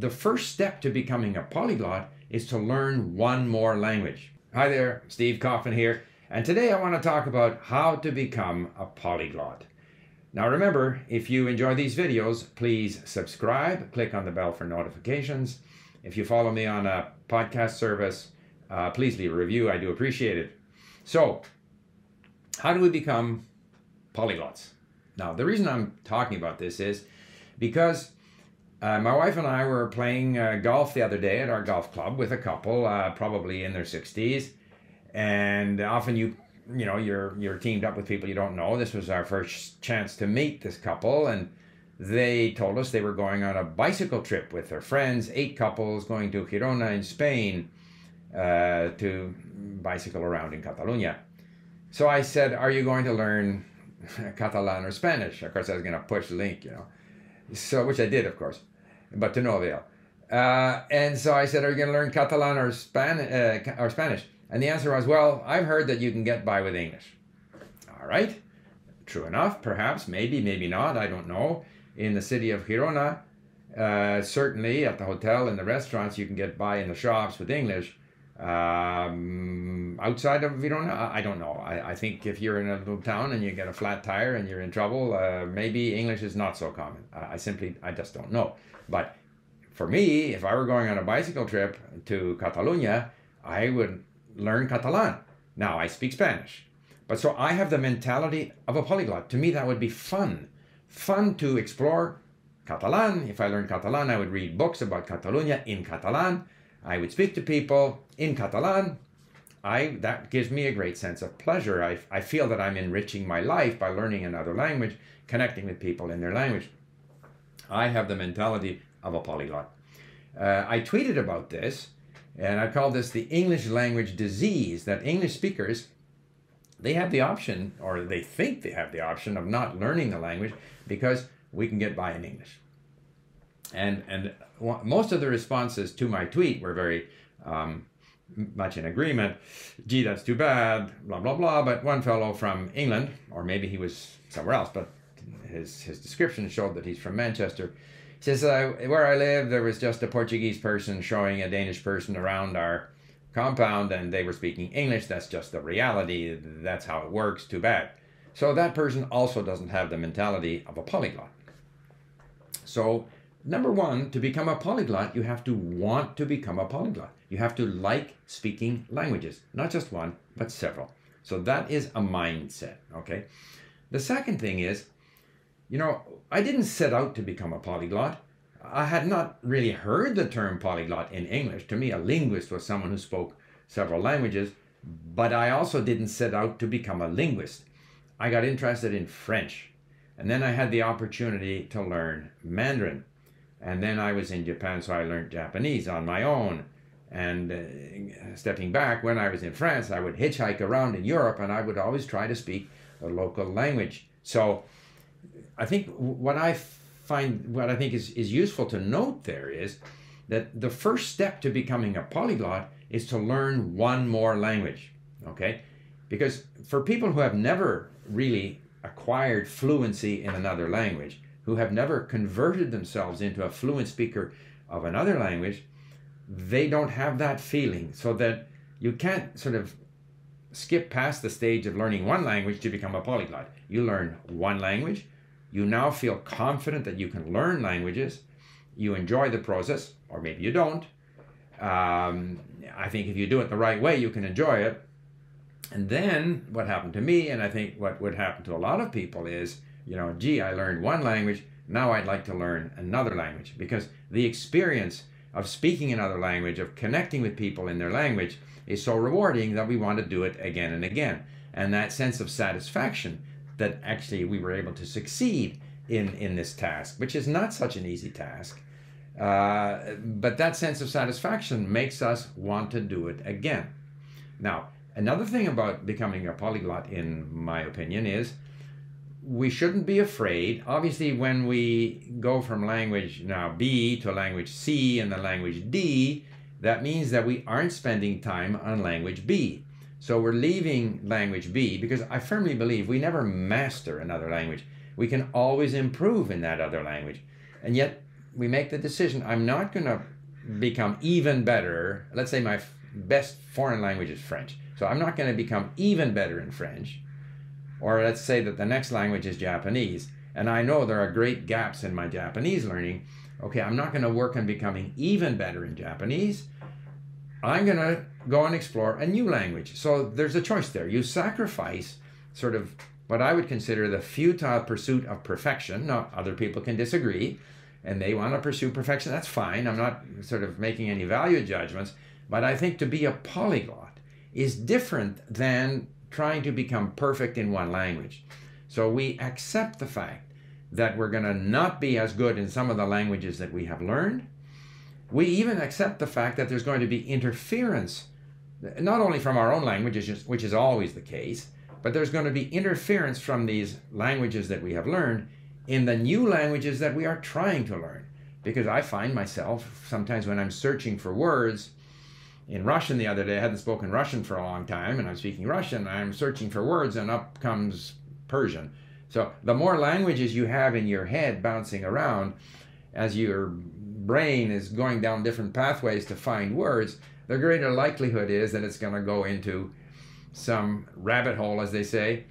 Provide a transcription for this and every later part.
the first step to becoming a polyglot is to learn one more language. Hi there, Steve Kaufmann here, and today I want to talk about how to become a polyglot. Now remember, if you enjoy these videos, please subscribe, click on the bell for notifications. If you follow me on a podcast service, uh, please leave a review. I do appreciate it. So, how do we become polyglots? Now, the reason I'm talking about this is because uh, my wife and I were playing uh, golf the other day at our golf club with a couple, uh, probably in their 60s. And often you you know you're you're teamed up with people you don't know. This was our first chance to meet this couple, and they told us they were going on a bicycle trip with their friends, eight couples going to Girona in Spain uh, to bicycle around in Catalonia. So I said, "Are you going to learn Catalan or Spanish?" Of course, I was going to push LingQ, you know. So which I did, of course, but to no avail. Uh, and so I said, "Are you going to learn Catalan or Span uh, or Spanish?" And the answer was, well, I've heard that you can get by with English. All right, true enough, perhaps, maybe, maybe not, I don't know. In the city of Girona, uh, certainly at the hotel and the restaurants, you can get by in the shops with English. Um, outside of Girona, I don't know. I, I, think if you're in a little town and you get a flat tire and you're in trouble, uh, maybe English is not so common. I, I simply, I just don't know. But for me, if I were going on a bicycle trip to Catalonia, I would learn Catalan. Now I speak Spanish. But so I have the mentality of a polyglot. To me, that would be fun. Fun to explore Catalan. If I learned Catalan, I would read books about Catalonia in Catalan. I would speak to people in Catalan. I, that gives me a great sense of pleasure. I, I feel that I'm enriching my life by learning another language, connecting with people in their language. I have the mentality of a polyglot. Uh, I tweeted about this and I call this the English language disease that English speakers they have the option or they think they have the option of not learning the language because we can get by in English. And and most of the responses to my tweet were very um, much in agreement. Gee, that's too bad. Blah blah blah. But one fellow from England, or maybe he was somewhere else, but his his description showed that he's from Manchester He says uh, where I live, there was just a Portuguese person showing a Danish person around our compound, and they were speaking English. That's just the reality. That's how it works. Too bad. So that person also doesn't have the mentality of a polyglot. So number one, to become a polyglot, you have to want to become a polyglot. You have to like speaking languages, not just one, but several. So that is a mindset. Okay. The second thing is you know, I didn't set out to become a polyglot. I had not really heard the term polyglot in English. To me, a linguist was someone who spoke several languages, but I also didn't set out to become a linguist. I got interested in French, and then I had the opportunity to learn Mandarin. And then I was in Japan, so I learned Japanese on my own. And uh, stepping back, when I was in France, I would hitchhike around in Europe and I would always try to speak a local language. So I think what I find, what I think is, is useful to note there is that the first step to becoming a polyglot is to learn one more language. Okay? Because for people who have never really acquired fluency in another language, who have never converted themselves into a fluent speaker of another language, they don't have that feeling. So that you can't sort of skip past the stage of learning one language to become a polyglot. You learn one language, you now feel confident that you can learn languages. You enjoy the process, or maybe you don't. Um, I think if you do it the right way, you can enjoy it. And then what happened to me, and I think what would happen to a lot of people is, you know, gee, I learned one language, now I'd like to learn another language. Because the experience of speaking another language, of connecting with people in their language, is so rewarding that we want to do it again and again. And that sense of satisfaction that actually we were able to succeed in, in this task, which is not such an easy task. Uh, but that sense of satisfaction makes us want to do it again. Now, another thing about becoming a polyglot, in my opinion, is we shouldn't be afraid. Obviously, when we go from language now B to language C and then language D, that means that we aren't spending time on language B. So we're leaving language B because I firmly believe we never master another language. We can always improve in that other language. And yet, we make the decision I'm not going to become even better. Let's say my best foreign language is French. So I'm not going to become even better in French. Or let's say that the next language is Japanese. And I know there are great gaps in my Japanese learning. Okay, I'm not going to work on becoming even better in Japanese. I'm going to go and explore a new language. So there's a choice there. You sacrifice sort of what I would consider the futile pursuit of perfection. Now, other people can disagree and they want to pursue perfection. That's fine. I'm not sort of making any value judgments. But I think to be a polyglot is different than trying to become perfect in one language. So we accept the fact that we're going to not be as good in some of the languages that we have learned. We even accept the fact that there's going to be interference, not only from our own languages, which is always the case, but there's going to be interference from these languages that we have learned in the new languages that we are trying to learn. Because I find myself sometimes when I'm searching for words, in Russian the other day. I hadn't spoken Russian for a long time, and I'm speaking Russian. I'm searching for words, and up comes Persian. So the more languages you have in your head bouncing around, as your brain is going down different pathways to find words, the greater likelihood is that it's going to go into some rabbit hole, as they say,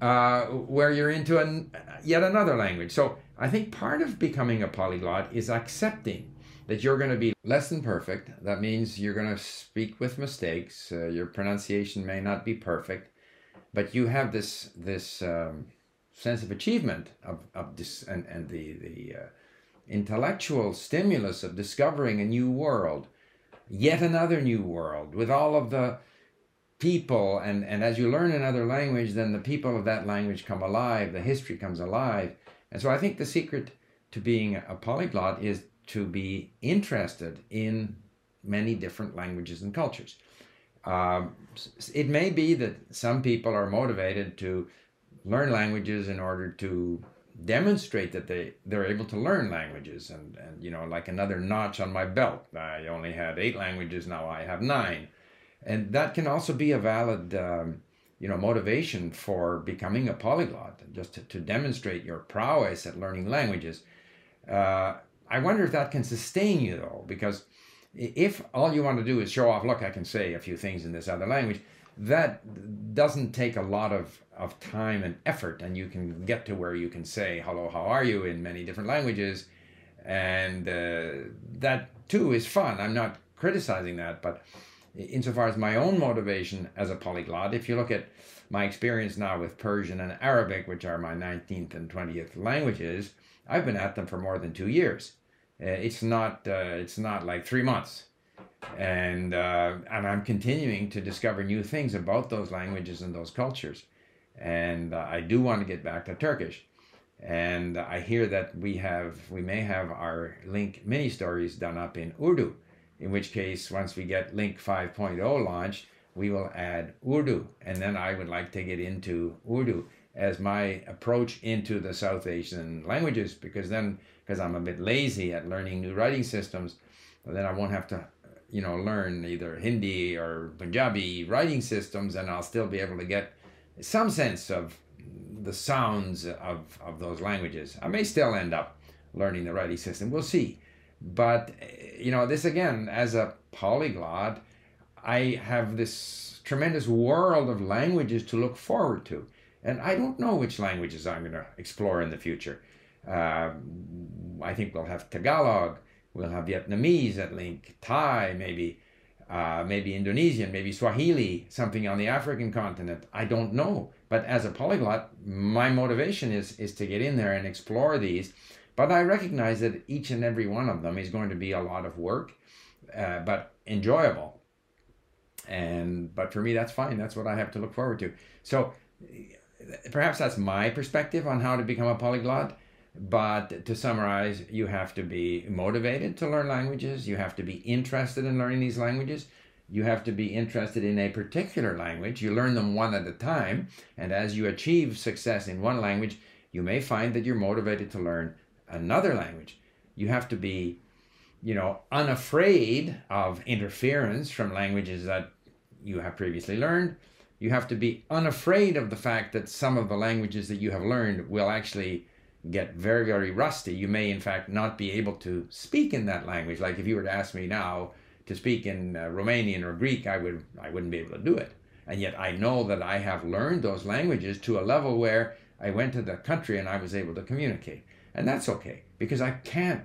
uh, where you're into an, yet another language. So I think part of becoming a polyglot is accepting that you're going to be less than perfect. That means you're going to speak with mistakes. Uh, your pronunciation may not be perfect, but you have this this um, sense of achievement of, of this and, and the the uh, intellectual stimulus of discovering a new world, yet another new world with all of the people and and as you learn another language then the people of that language come alive the history comes alive and so i think the secret to being a polyglot is to be interested in many different languages and cultures. Um, it may be that some people are motivated to learn languages in order to demonstrate that they they're able to learn languages and and you know like another notch on my belt. I only had eight languages now i have nine. And that can also be a valid um, you know motivation for becoming a polyglot just to, to demonstrate your prowess at learning languages. Uh, I wonder if that can sustain you though, because if all you want to do is show off, look, I can say a few things in this other language, that doesn't take a lot of, of time and effort, and you can get to where you can say, hello, how are you, in many different languages. And uh, that too is fun. I'm not criticizing that, but insofar as my own motivation as a polyglot, if you look at my experience now with Persian and Arabic, which are my 19th and 20th languages, I've been at them for more than two years. Uh, it's not uh, it's not like three months, and uh, and I'm continuing to discover new things about those languages and those cultures, and uh, I do want to get back to Turkish, and I hear that we have we may have our LingQ mini stories done up in Urdu, in which case once we get LingQ 5.0 launched, we will add Urdu, and then I would like to get into Urdu as my approach into the South Asian languages because then, because I'm a bit lazy at learning new writing systems, then I won't have to, you know, learn either Hindi or Punjabi writing systems and I'll still be able to get some sense of the sounds of, of those languages. I may still end up learning the writing system. We'll see. But, you know, this again, as a polyglot, I have this tremendous world of languages to look forward to. And I don't know which languages I'm going to explore in the future. Uh, I think we'll have Tagalog, we'll have Vietnamese at LingQ, Thai, maybe, uh, maybe Indonesian, maybe Swahili, something on the African continent. I don't know. But as a polyglot, my motivation is, is to get in there and explore these. But I recognize that each and every one of them is going to be a lot of work, uh, but enjoyable. And but for me, that's fine. That's what I have to look forward to. So perhaps that's my perspective on how to become a polyglot. But to summarize, you have to be motivated to learn languages. You have to be interested in learning these languages. You have to be interested in a particular language. You learn them one at a time. And as you achieve success in one language, you may find that you're motivated to learn another language. You have to be, you know, unafraid of interference from languages that you have previously learned you have to be unafraid of the fact that some of the languages that you have learned will actually get very, very rusty. You may, in fact, not be able to speak in that language. Like if you were to ask me now to speak in uh, Romanian or Greek, I would I wouldn't be able to do it. And yet I know that I have learned those languages to a level where I went to the country and I was able to communicate. And that's okay because I can't,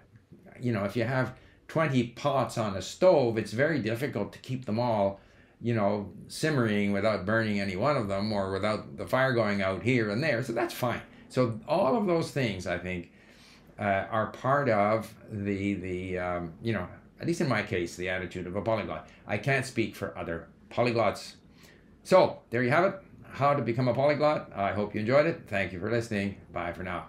you know, if you have 20 pots on a stove, it's very difficult to keep them all, you know, simmering without burning any one of them or without the fire going out here and there. So that's fine. So all of those things, I think, uh, are part of the the um, you know at least in my case the attitude of a polyglot. I can't speak for other polyglots. So there you have it. How to become a polyglot. I hope you enjoyed it. Thank you for listening. Bye for now.